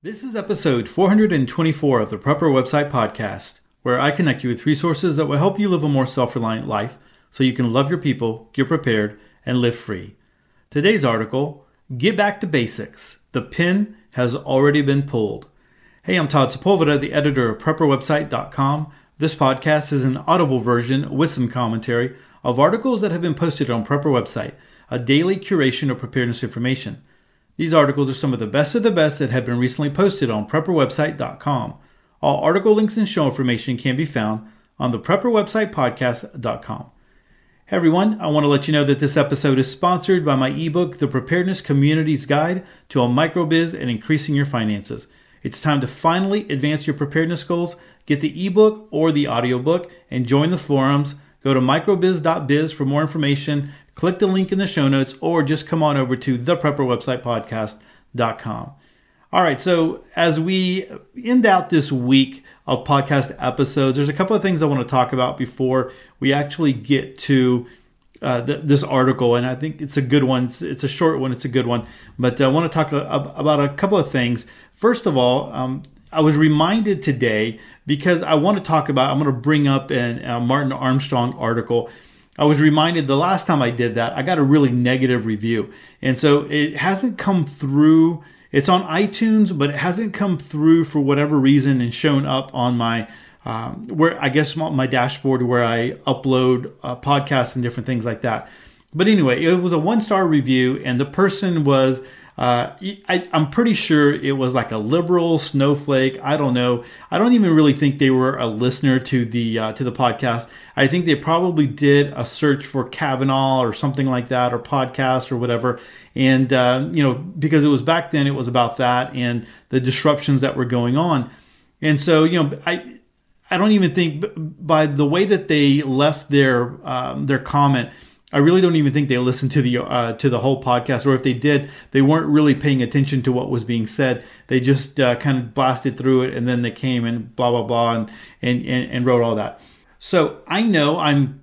This is episode 424 of the Prepper Website Podcast, where I connect you with resources that will help you live a more self reliant life so you can love your people, get prepared, and live free. Today's article Get Back to Basics. The pin has already been pulled. Hey, I'm Todd Sepulveda, the editor of PrepperWebsite.com. This podcast is an audible version with some commentary of articles that have been posted on Prepper Website, a daily curation of preparedness information. These articles are some of the best of the best that have been recently posted on prepperwebsite.com. All article links and show information can be found on the prepperwebsitepodcast.com. Hey everyone, I want to let you know that this episode is sponsored by my ebook, The Preparedness Community's Guide to a Microbiz and Increasing Your Finances. It's time to finally advance your preparedness goals. Get the ebook or the audiobook and join the forums. Go to microbiz.biz for more information click the link in the show notes or just come on over to theprepperwebsitepodcast.com. All right, so as we end out this week of podcast episodes, there's a couple of things I want to talk about before we actually get to uh, th- this article, and I think it's a good one. It's, it's, a short one, it's a good one, but I want to talk a, about a couple of things. First of all, um, I was reminded today because I want to talk about, I'm going to bring up a uh, Martin Armstrong article I was reminded the last time I did that, I got a really negative review. And so it hasn't come through. It's on iTunes, but it hasn't come through for whatever reason and shown up on my um, where I guess my dashboard where I upload uh, podcasts and different things like that. But anyway, it was a one star review, and the person was uh, I, am pretty sure it was like a liberal snowflake. I don't know. I don't even really think they were a listener to the uh, to the podcast. I think they probably did a search for Kavanaugh or something like that, or podcast or whatever. And uh, you know, because it was back then, it was about that and the disruptions that were going on. And so, you know, I I don't even think by the way that they left their um, their comment I really don't even think they listened to the uh, to the whole podcast, or if they did, they weren't really paying attention to what was being said. They just uh, kind of blasted through it, and then they came and blah blah blah and, and and and wrote all that. So I know I'm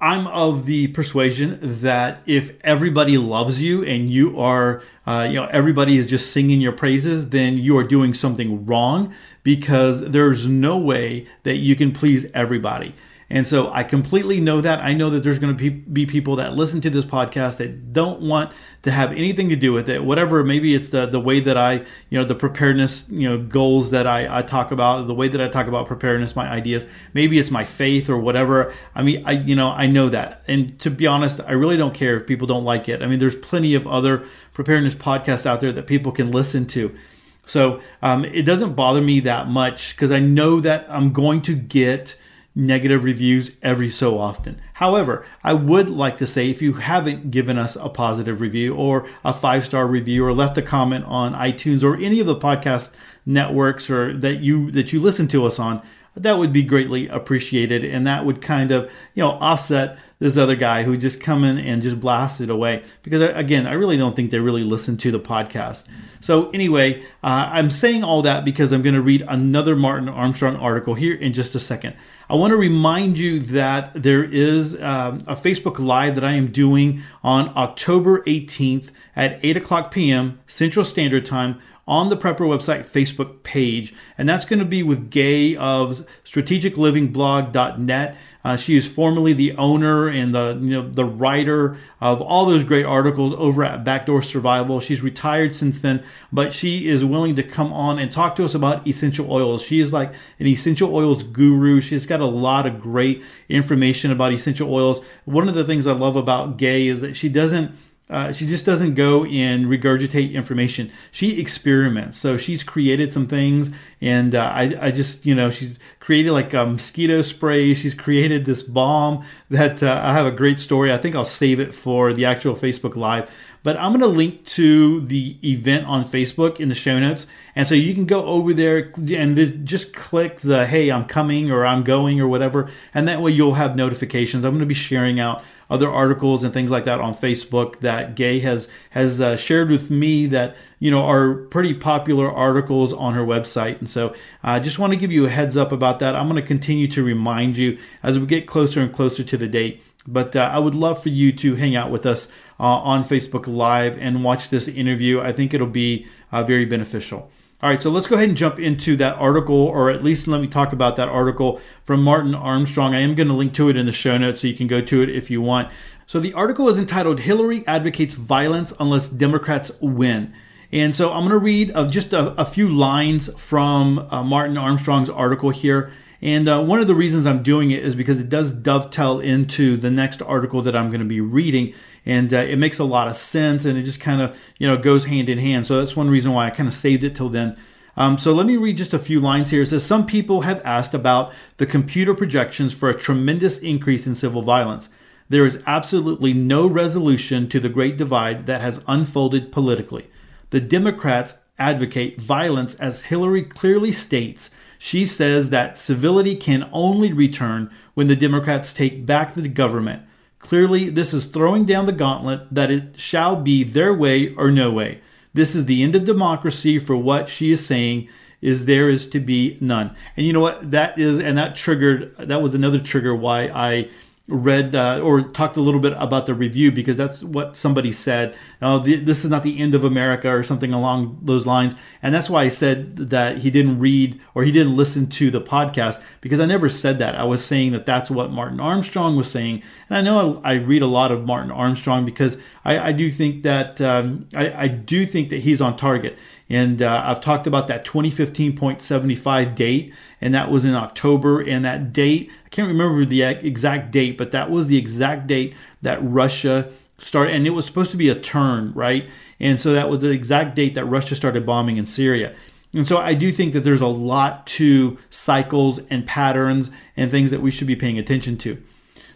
I'm of the persuasion that if everybody loves you and you are, uh, you know, everybody is just singing your praises, then you are doing something wrong because there's no way that you can please everybody. And so I completely know that. I know that there's going to be, people that listen to this podcast that don't want to have anything to do with it. Whatever, maybe it's the, the way that I, you know, the preparedness, you know, goals that I, I talk about, the way that I talk about preparedness, my ideas. Maybe it's my faith or whatever. I mean, I, you know, I know that. And to be honest, I really don't care if people don't like it. I mean, there's plenty of other preparedness podcasts out there that people can listen to. So um, it doesn't bother me that much because I know that I'm going to get negative reviews every so often. However, I would like to say if you haven't given us a positive review or a five star review or left a comment on iTunes or any of the podcast networks or that you that you listen to us on, that would be greatly appreciated and that would kind of you know offset this other guy who just come in and just blast it away because again i really don't think they really listen to the podcast so anyway uh, i'm saying all that because i'm going to read another martin armstrong article here in just a second I want to remind you that there is um, a Facebook Live that I am doing on October 18th at 8 o'clock p.m. Central Standard Time on the Prepper website Facebook page. And that's going to be with Gaye of strategiclivingblog.net. Uh, she is formerly the owner and the you know the writer of all those great articles over at Backdoor Survival. She's retired since then, but she is willing to come on and talk to us about essential oils. She is like an essential oils guru. She's got a lot of great information about essential oils. One of the things I love about Gaye is that she doesn't uh, she just doesn't go and regurgitate information. She experiments. So she's created some things, and uh, I, I just, you know, she's created like a mosquito spray. She's created this balm that uh, I have a great story. I think I'll save it for the actual Facebook Live. But I'm going to link to the event on Facebook in the show notes. And so you can go over there and just click the hey, I'm coming or I'm going or whatever. And that way you'll have notifications. I'm going to be sharing out other articles and things like that on Facebook that Gaye has has uh, shared with me that you know are pretty popular articles on her website. And so I uh, just want to give you a heads up about that. I'm going to continue to remind you as we get closer and closer to the date. But uh, I would love for you to hang out with us uh, on Facebook Live and watch this interview. I think it'll be uh, very beneficial. All right, so let's go ahead and jump into that article, or at least let me talk about that article from Martin Armstrong. I am going to link to it in the show notes so you can go to it if you want. So the article is entitled Hillary Advocates Violence Unless Democrats Win. And so I'm going to read uh, just a, a, few lines from uh, Martin Armstrong's article here. And uh, one of the reasons I'm doing it is because it does dovetail into the next article that I'm going to be reading. And uh, it makes a lot of sense and it just kind of, you know, goes hand in hand. So that's one reason why I kind of saved it till then. Um, so let me read just a few lines here. It says Some people have asked about the computer projections for a tremendous increase in civil violence. There is absolutely no resolution to the great divide that has unfolded politically. The Democrats advocate violence as Hillary clearly states she says that civility can only return when the Democrats take back the government. Clearly, this is throwing down the gauntlet that it shall be their way or no way. This is the end of democracy for what she is saying is there is to be none. And you know what? That is, and that triggered, that was another trigger why I read uh, or talked a little bit about the review because that's what somebody said. Oh, the, this is not the end of America or something along those lines. And that's why I said that he didn't read or he didn't listen to the podcast because I never said that. I was saying that that's what Martin Armstrong was saying. And I know I, I read a lot of Martin Armstrong because I, I do think that um, I, I do think that he's on target. And uh, I've talked about that 2015.75 date, and that was in October. And that date, I can't remember the exact date, but that was the exact date that Russia started. And it was supposed to be a turn, right? And so that was the exact date that Russia started bombing in Syria. And so I do think that there's a lot to cycles and patterns and things that we should be paying attention to.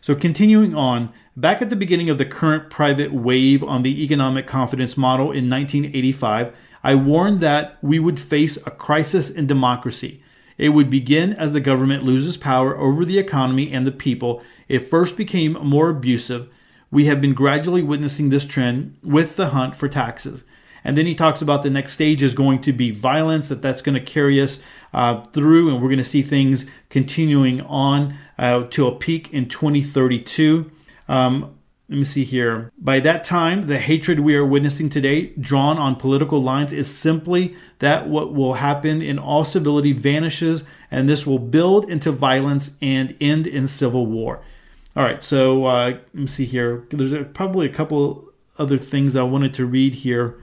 So continuing on, back at the beginning of the current private wave on the economic confidence model in 1985, I warned that we would face a crisis in democracy. It would begin as the government loses power over the economy and the people. It first became more abusive. We have been gradually witnessing this trend with the hunt for taxes. And then he talks about the next stage is going to be violence, that that's going to carry us uh, through, and we're going to see things continuing on uh, to a peak in 2032. Um, let me see here. By that time, the hatred we are witnessing today, drawn on political lines, is simply that what will happen in all civility vanishes, and this will build into violence and end in civil war. All right, so uh, let me see here. There's a, probably a couple other things I wanted to read here.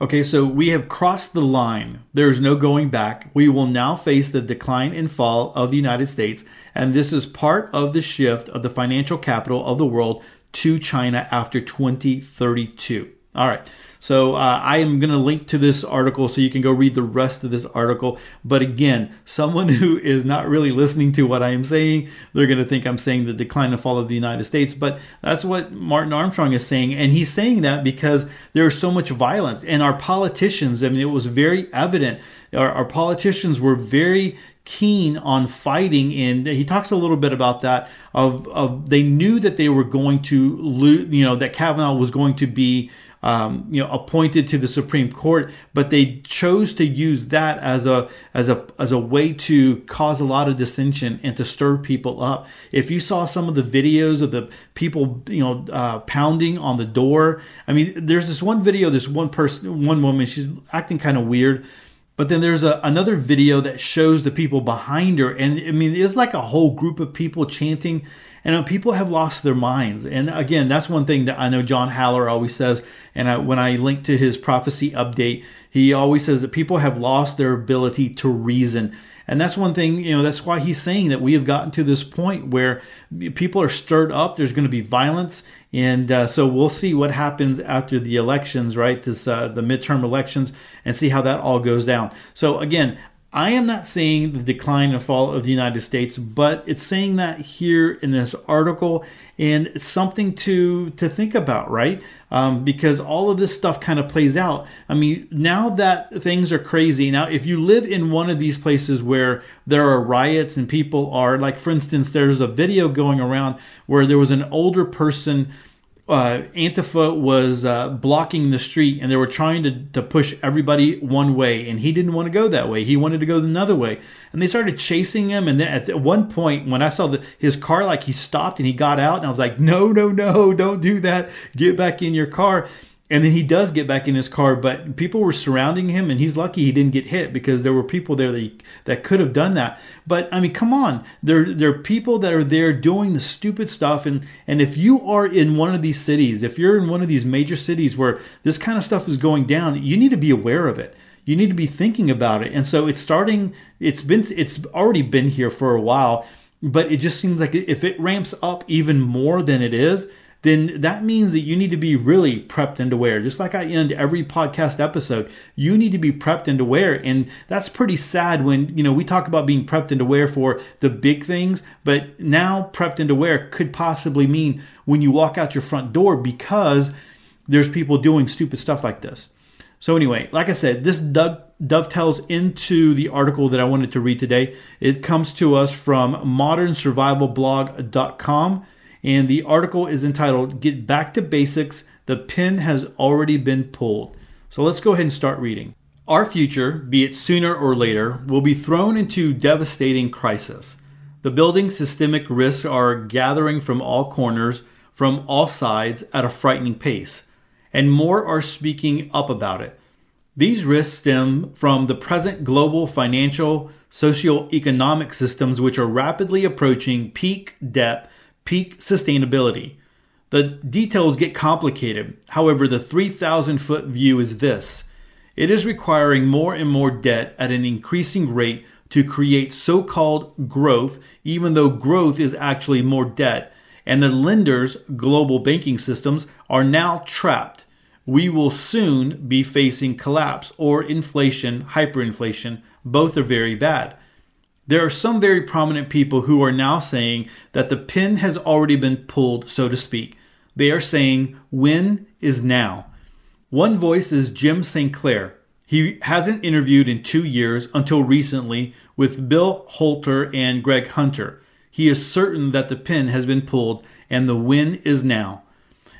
Okay, so we have crossed the line. There is no going back. We will now face the decline and fall of the United States, and this is part of the shift of the financial capital of the world to China after 2032. All right. So uh, I am going to link to this article so you can go read the rest of this article. But again, someone who is not really listening to what I am saying, they're going to think I'm saying the decline and fall of the United States. But that's what Martin Armstrong is saying. And he's saying that because there's so much violence. And our politicians, I mean, it was very evident. Our, our politicians were very keen on fighting and he talks a little bit about that of, of they knew that they were going to lose you know that kavanaugh was going to be um, you know appointed to the supreme court but they chose to use that as a as a as a way to cause a lot of dissension and to stir people up. If you saw some of the videos of the people you know uh, pounding on the door i mean there's this one video this one person one woman she's acting kind of weird but then there's a, another video that shows the people behind her. And I mean, it's like a whole group of people chanting. And uh, people have lost their minds. And again, that's one thing that I know John Haller always says. And I, when I link to his prophecy update, he always says that people have lost their ability to reason. And that's one thing, you know, that's why he's saying that we have gotten to this point where people are stirred up. There's going to be violence. And uh, so we'll see what happens after the elections, right? This, uh, the midterm elections and see how that all goes down. So again, I am not saying the decline and fall of the United States, but it's saying that here in this article, and it's something to to think about, right? Um, because all of this stuff kind of plays out. I mean, now that things are crazy, now if you live in one of these places where there are riots and people are like, for instance, there's a video going around where there was an older person uh, Antifa was uh, blocking the street and they were trying to, to push everybody one way, and he didn't want to go that way. He wanted to go another way. And they started chasing him. And then at one point, when I saw the, his car, like he stopped and he got out, and I was like, no, no, no, don't do that. Get back in your car. And then he does get back in his car, but people were surrounding him, and he's lucky he didn't get hit because there were people there that, he, that could have done that. But I mean, come on, there there are people that are there doing the stupid stuff, and and if you are in one of these cities, if you're in one of these major cities where this kind of stuff is going down, you need to be aware of it. You need to be thinking about it. And so it's starting. It's been it's already been here for a while, but it just seems like if it ramps up even more than it is then that means that you need to be really prepped and aware. Just like I end every podcast episode, you need to be prepped and aware. And that's pretty sad when, you know, we talk about being prepped and aware for the big things, but now prepped and aware could possibly mean when you walk out your front door because there's people doing stupid stuff like this. So, anyway, like I said, this dovetails into the article that I wanted to read today. It comes to us from modernsurvivalblog.com. And the article is entitled Get Back to Basics. The pin has already been pulled. So let's go ahead and start reading. Our future, be it sooner or later, will be thrown into devastating crisis. The building systemic risks are gathering from all corners, from all sides, at a frightening pace, and more are speaking up about it. These risks stem from the present global financial, socio-economic systems which are rapidly approaching peak debt peak sustainability. The details get complicated. However, the 3,000 foot view is this it is requiring more and more debt at an increasing rate to create so called growth, even though growth is actually more debt. And the lenders' global banking systems are now trapped. We will soon be facing collapse or inflation, hyperinflation. Both are very bad. There are some very prominent people who are now saying that the pin has already been pulled, so to speak. They are saying, when is now? One voice is Jim Sinclair. He hasn't interviewed in two years until recently with Bill Holter and Greg Hunter. He is certain that the pin has been pulled and the win is now.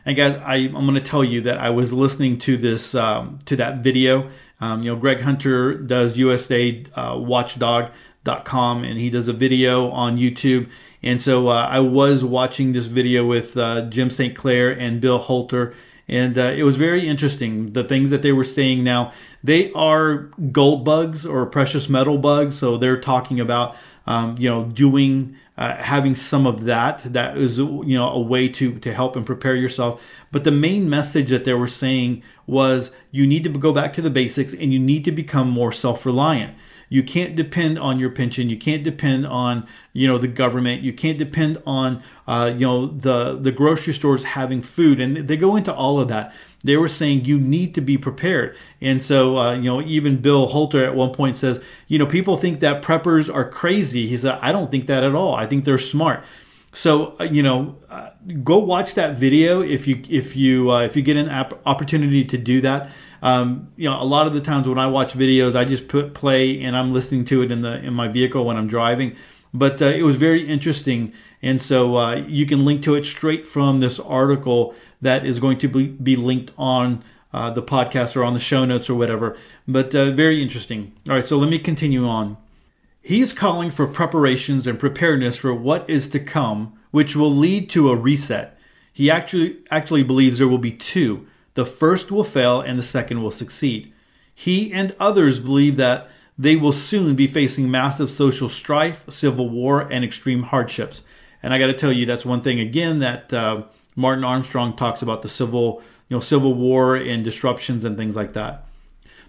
And guys, I, am going to tell you that I was listening to this um, to that video. Um, you know, Greg Hunter does USA uh, Watchdog com and he does a video on YouTube. And so uh, I was watching this video with uh, Jim Sinclair and Bill Holter, and uh, it was very interesting. The things that they were saying now, they are gold bugs or precious metal bugs. So they're talking about, um, you know, doing, uh, having some of that. That is, you know, a way to to help and prepare yourself. But the main message that they were saying was you need to go back to the basics and you need to become more self reliant you can't depend on your pension. You can't depend on you know the government. You can't depend on uh, you know the the grocery stores having food, and they go into all of that. They were saying you need to be prepared, and so uh, you know even Bill Holter at one point says you know people think that preppers are crazy. He said I don't think that at all. I think they're smart. So uh, you know, uh, go watch that video if you if you uh, if you get an opportunity to do that. Um, you know, a lot of the times when I watch videos, I just put play and I'm listening to it in the in my vehicle when I'm driving. But uh, it was very interesting, and so uh, you can link to it straight from this article that is going to be, be linked on uh, the podcast or on the show notes or whatever. But uh, very interesting. All right, so let me continue on. He's calling for preparations and preparedness for what is to come, which will lead to a reset. He actually actually believes there will be two the first will fail and the second will succeed. He and others believe that they will soon be facing massive social strife, civil war, and extreme hardships. And I got to tell you, that's one thing again that uh, Martin Armstrong talks about the civil, you know, civil war and disruptions and things like that.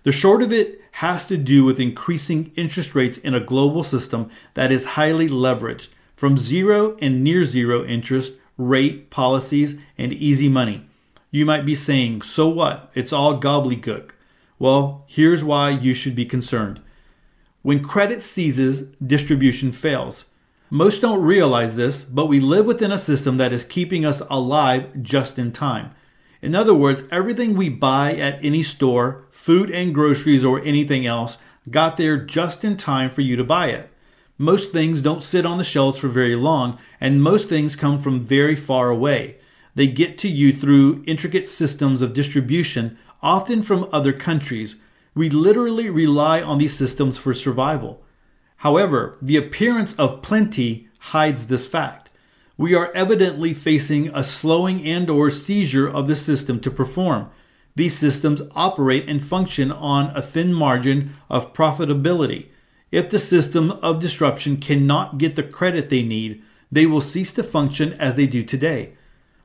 The short of it has to do with increasing interest rates in a global system that is highly leveraged from zero and near zero interest rate policies and easy money. You might be saying, so what? It's all gobbledygook. Well, here's why you should be concerned. When credit seizes, distribution fails. Most don't realize this, but we live within a system that is keeping us alive just in time. In other words, everything we buy at any store, food and groceries or anything else, got there just in time for you to buy it. Most things don't sit on the shelves for very long, and most things come from very far away. They get to you through intricate systems of distribution, often from other countries. We literally rely on these systems for survival. However, the appearance of plenty hides this fact. We are evidently facing a slowing and or seizure of the system to perform. These systems operate and function on a thin margin of profitability. If the system of disruption cannot get the credit they need, they will cease to function as they do today.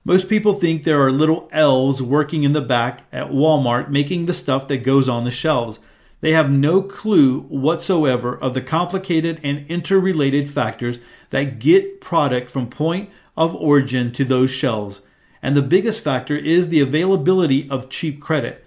Most people think there are little elves working in the back at Walmart making the stuff that goes on the shelves. They have no clue whatsoever of the complicated and interrelated factors that get product from point of origin to those shelves. And the biggest factor is the availability of cheap credit.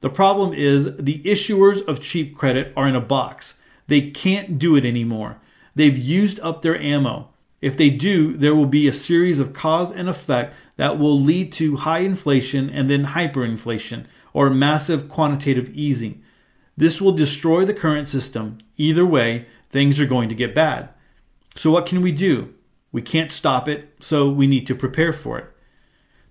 The problem is the issuers of cheap credit are in a box. They can't do it anymore. They've used up their ammo. If they do, there will be a series of cause and effect that will lead to high inflation and then hyperinflation or massive quantitative easing. This will destroy the current system. Either way, things are going to get bad. So, what can we do? We can't stop it, so we need to prepare for it.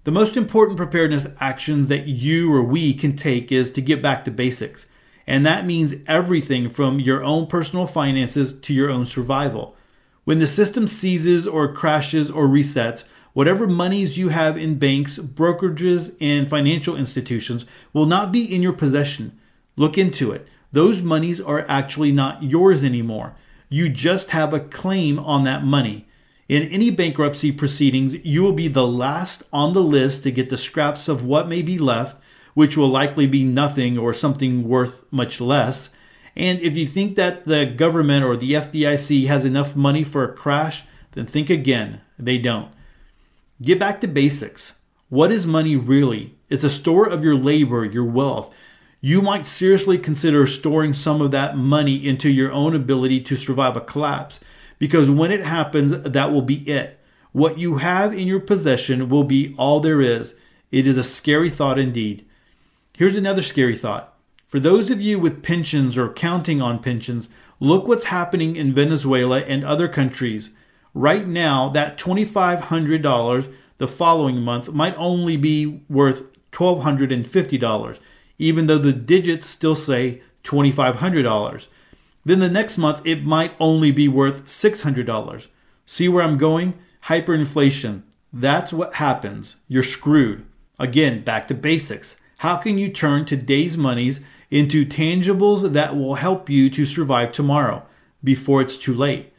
The most important preparedness actions that you or we can take is to get back to basics. And that means everything from your own personal finances to your own survival. When the system seizes or crashes or resets, whatever monies you have in banks, brokerages, and financial institutions will not be in your possession. Look into it. Those monies are actually not yours anymore. You just have a claim on that money. In any bankruptcy proceedings, you will be the last on the list to get the scraps of what may be left, which will likely be nothing or something worth much less. And if you think that the government or the FDIC has enough money for a crash, then think again. They don't. Get back to basics. What is money really? It's a store of your labor, your wealth. You might seriously consider storing some of that money into your own ability to survive a collapse because when it happens, that will be it. What you have in your possession will be all there is. It is a scary thought indeed. Here's another scary thought for those of you with pensions or counting on pensions, look what's happening in Venezuela and other countries. Right now, that $2,500 the following month might only be worth $1,250, even though the digits still say $2,500. Then the next month, it might only be worth $600. See where I'm going? Hyperinflation. That's what happens. You're screwed. Again, back to basics. How can you turn today's monies into tangibles that will help you to survive tomorrow before it's too late.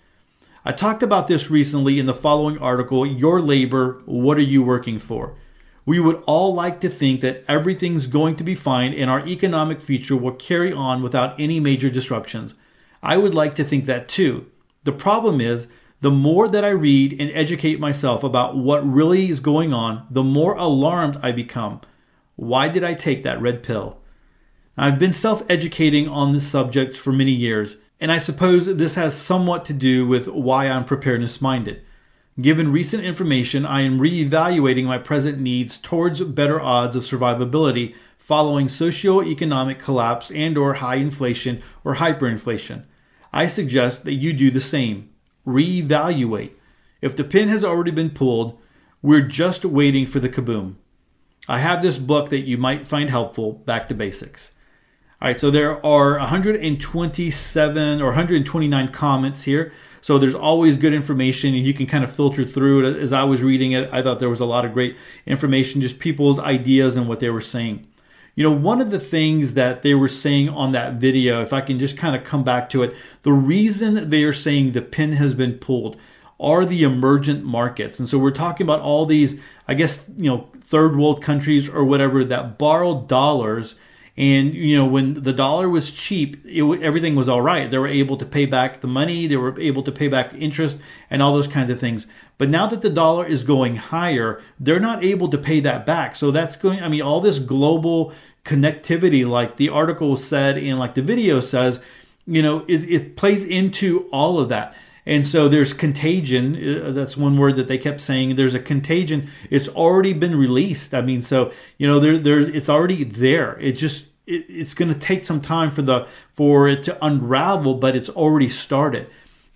I talked about this recently in the following article Your Labor, What Are You Working For? We would all like to think that everything's going to be fine and our economic future will carry on without any major disruptions. I would like to think that too. The problem is, the more that I read and educate myself about what really is going on, the more alarmed I become. Why did I take that red pill? I've been self educating on this subject for many years, and I suppose this has somewhat to do with why I'm preparedness minded. Given recent information, I am re-evaluating my present needs towards better odds of survivability following socio-economic collapse and or high inflation or hyperinflation. I suggest that you do the same. Re-evaluate. If the pin has already been pulled, we're just waiting for the kaboom. I have this book that you might find helpful, Back to Basics. All right, so there are 127 or 129 comments here. So there's always good information, and you can kind of filter through it. As I was reading it, I thought there was a lot of great information, just people's ideas and what they were saying. You know, one of the things that they were saying on that video, if I can just kind of come back to it, the reason they are saying the pin has been pulled are the emergent markets. And so we're talking about all these, I guess, you know, third world countries or whatever that borrowed dollars and you know, when the dollar was cheap, it, everything was all right. They were able to pay back the money, they were able to pay back interest, and all those kinds of things. But now that the dollar is going higher, they're not able to pay that back. So that's going. I mean, all this global connectivity, like the article said and like the video says, you know, it, it plays into all of that. And so there's contagion. Uh, that's one word that they kept saying. There's a contagion. It's already been released. I mean, so you know, there, there, it's already there. It just it, it's going to take some time for the for it to unravel, but it's already started.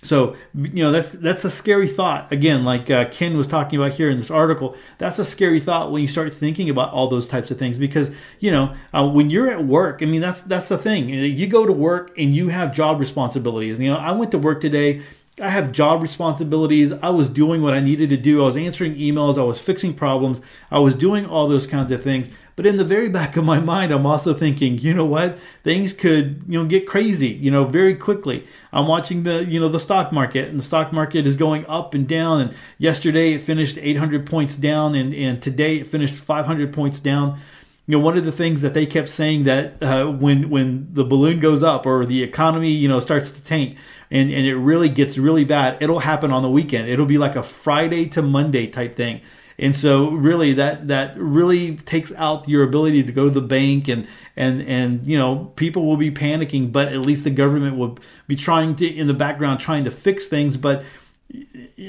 So you know that's that's a scary thought. Again, like uh, Ken was talking about here in this article, that's a scary thought when you start thinking about all those types of things. Because you know uh, when you're at work, I mean that's that's the thing. You go to work and you have job responsibilities. You know, I went to work today I have job responsibilities. I was doing what I needed to do. I was answering emails. I was fixing problems. I was doing all those kinds of things. But in the very back of my mind, I'm also thinking, you know what? Things could, you know, get crazy, you know, very quickly. I'm watching the, you know, the stock market and the stock market is going up and down. And yesterday it finished 800 points down and, and today it finished 500 points down you know one of the things that they kept saying that uh, when when the balloon goes up or the economy you know starts to tank and and it really gets really bad. It'll happen on the weekend. It'll be like a friday to monday type thing. And so really that that really takes out your ability to go to the bank and and and you know people will be panicking but at least the government will be trying to in the background trying to fix things. But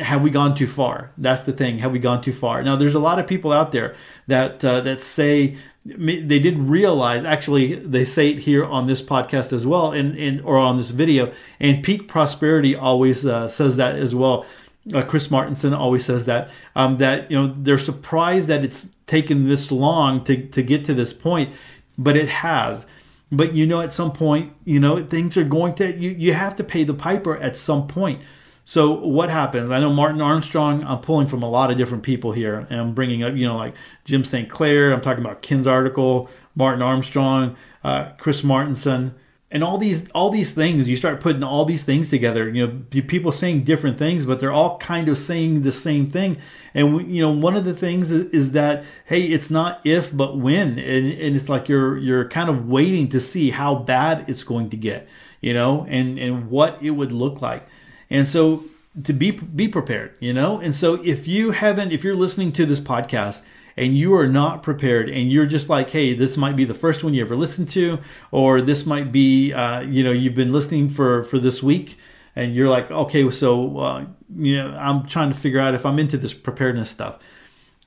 have we gone too far? That's the thing. Have we gone too far? Now there's a lot of people out there that uh, that say they did realize actually they say it here on this podcast as well and, and or on this video and peak prosperity always uh, says that as well. Uh, chris Martenson always says that um, that you know they're surprised that it's taken this long to, to get to this point but it has. But you know at some point you know things are going to you, you have to pay the piper at some point so what happens? I know Martin Armstrong. I'm pulling from a lot of different people here, and I'm bringing up, you know, like Jim Sinclair. I'm talking about Ken's article, Martin Armstrong, uh, Chris Martenson, and all these all these things. You start putting all these things together. You know, people saying different things, but they're all kind of saying the same thing. And you know, one of the things is, is that hey, it's not if but when, and, and it's like you're you're kind of waiting to see how bad it's going to get. You know, and and what it would look like. And so to be be prepared, you know? And so if you haven't if you're listening to this podcast and you are not prepared and you're just like hey this might be the first one you ever listened to or this might be uh, you know you've been listening for for this week and you're like okay so uh, you know i'm trying to figure out if i'm into this preparedness stuff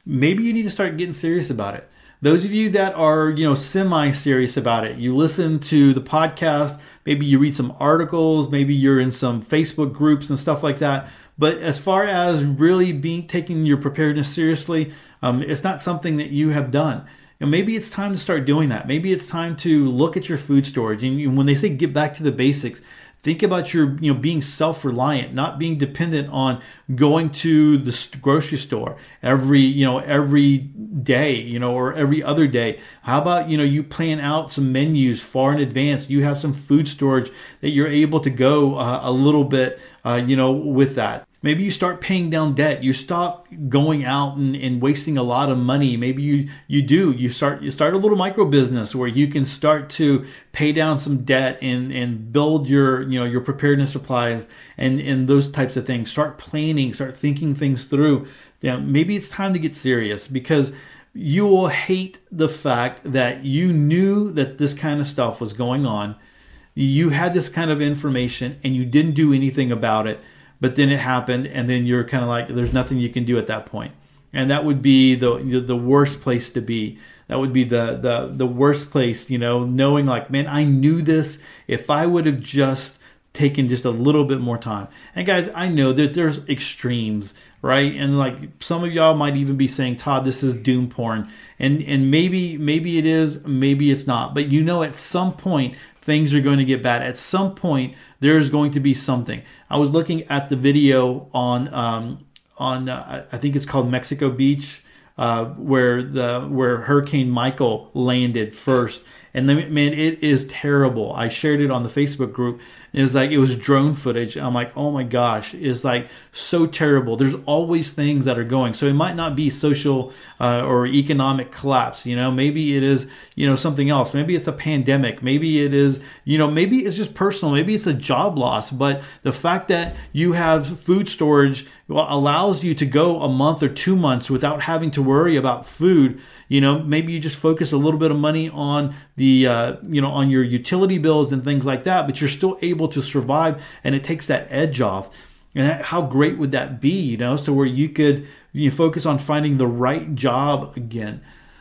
maybe you need to start getting serious about it those of you that are you know semi serious about it you listen to the podcast maybe you read some articles, maybe you're in some Facebook groups and stuff like that. But as far as really being taking your preparedness seriously, um, it's not something that you have done. And maybe it's time to start doing that. Maybe it's time to look at your food storage. And when they say get back to the basics, think about your you know being self-reliant not being dependent on going to the grocery store every you know every day you know or every other day. How about you know you plan out some menus far in advance? You have some food storage that you're able to go uh, a little bit uh, you know with that Maybe you start paying down debt. You stop going out and, and wasting a lot of money. Maybe you you do. You start you start a little micro business where you can start to pay down some debt and and build your you know your preparedness supplies and and those types of things. Start planning. Start thinking things through. Yeah, maybe it's time to get serious because you will hate the fact that you knew that this kind of stuff was going on. You had this kind of information and you didn't do anything about it but then it happened and then you're kind of like there's nothing you can do at that point. And that would be the the worst place to be. That would be the the the worst place you know knowing like man i knew this. If i would have just taken just a little bit more time. And guys i know that there's extremes right? And like some of y'all might even be saying todd this is doom porn. And and maybe maybe it is maybe it's not. But you know at some point things are going to get bad. At some point there's going to be something. I was looking at the video on um, on uh, I think it's called Mexico Beach, uh, where the where Hurricane Michael landed first, and then, man, it is terrible. I shared it on the Facebook group. It was like it was drone footage. I'm like, oh my gosh, it's like so terrible. There's always things that are going. So it might not be social uh, or economic collapse. You know, maybe it is you know something else. Maybe it's a pandemic. Maybe it is you know maybe it's just personal. Maybe it's a job loss. But the fact that you have food storage allows you to go a month or two months without having to worry about food you know maybe you just focus a little bit of money on the uh, you know on your utility bills and things like that but you're still able to survive and it takes that edge off. And how great would that be you know so where you could you focus on finding the right job again.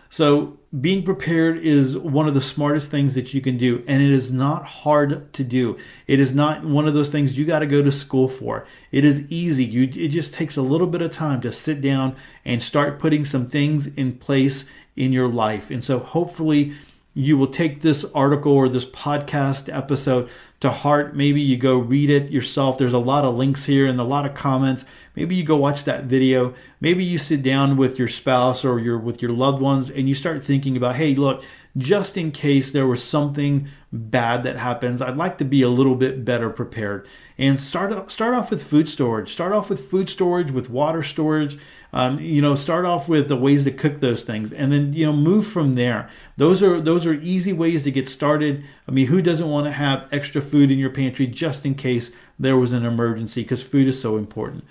So being prepared is one of the smartest things that you can do and it is not hard to do. It is not one of those things you got to go to school for. It is easy. You it just takes a little bit of time to sit down and start putting some things in place in your life. And so hopefully you will take this article or this podcast episode to heart, maybe you go read it yourself. There's a lot of links here and a lot of comments. Maybe you go watch that video. Maybe you sit down with your spouse or your with your loved ones and you start thinking about, hey, look, just in case there was something bad that happens, I'd like to be a little bit better prepared. And start start off with food storage. Start off with food storage, with water storage. Um, you know, start off with the ways to cook those things, and then you know move from there. Those are those are easy ways to get started. I mean, who doesn't want to have extra food in your pantry just in case there was an emergency? Because food is so important.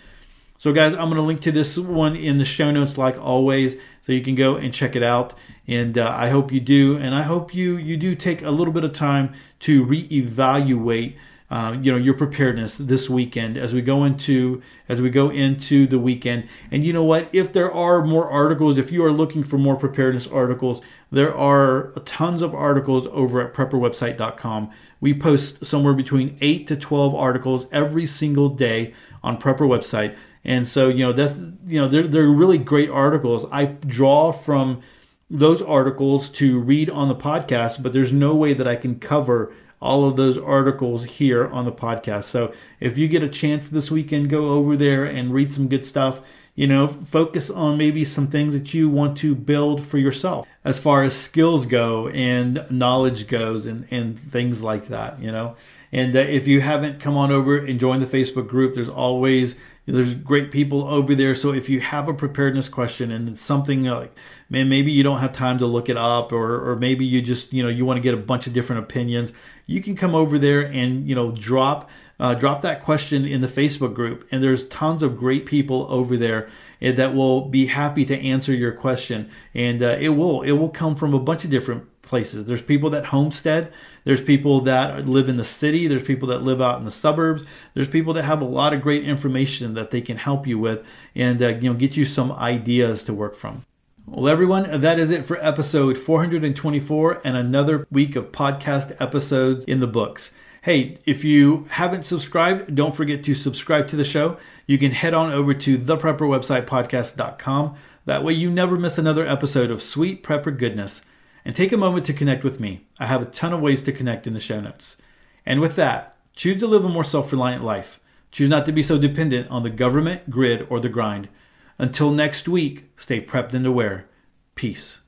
So, guys, I'm going to link to this one in the show notes, like always, so you can go and check it out. And uh, I hope you do, and I hope you you do take a little bit of time to reevaluate. Uh, you know your preparedness this weekend as we go into as we go into the weekend. And you know what? If there are more articles if you are looking for more preparedness articles there are tons of articles over at prepperwebsite.com we post somewhere between 8 to 12 articles every single day on prepper website. And so, you know, that's, you know, they're, they're really great articles. I draw from those articles to read on the podcast, but there's no way that I can cover all of those articles here on the podcast. So if you get a chance this weekend, go over there and read some good stuff. You know, focus on maybe some things that you want to build for yourself as far as skills go and knowledge goes and, and things like that, you know. And uh, if you haven't come on over and join the Facebook group, there's always there's great people over there. So if you have a preparedness question and it's something like, man, maybe you don't have time to look it up, or or maybe you just you know you want to get a bunch of different opinions, you can come over there and you know drop uh, drop that question in the Facebook group, and there's tons of great people over there eh, that will be happy to answer your question, and uh, it will it will come from a bunch of different places. There's people that homestead. There's people that live in the city. There's people that live out in the suburbs. There's people that have a lot of great information that they can help you with and uh, you know get you some ideas to work from. Well, everyone, that is it for episode 424 and another week of podcast episodes in the books. Hey, if you haven't subscribed, don't forget to subscribe to the show. You can head on over to theprepperwebsitepodcast.com. That way you never miss another episode of Sweet Prepper Goodness and take a moment to connect with me. I have a ton of ways to connect in the show notes. And with that, choose to live a more self reliant life. Choose not to be so dependent on the government, grid, or the grind. Until next week, stay prepped and aware. Peace.